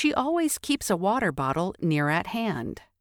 she always keeps a water bottle near at hand.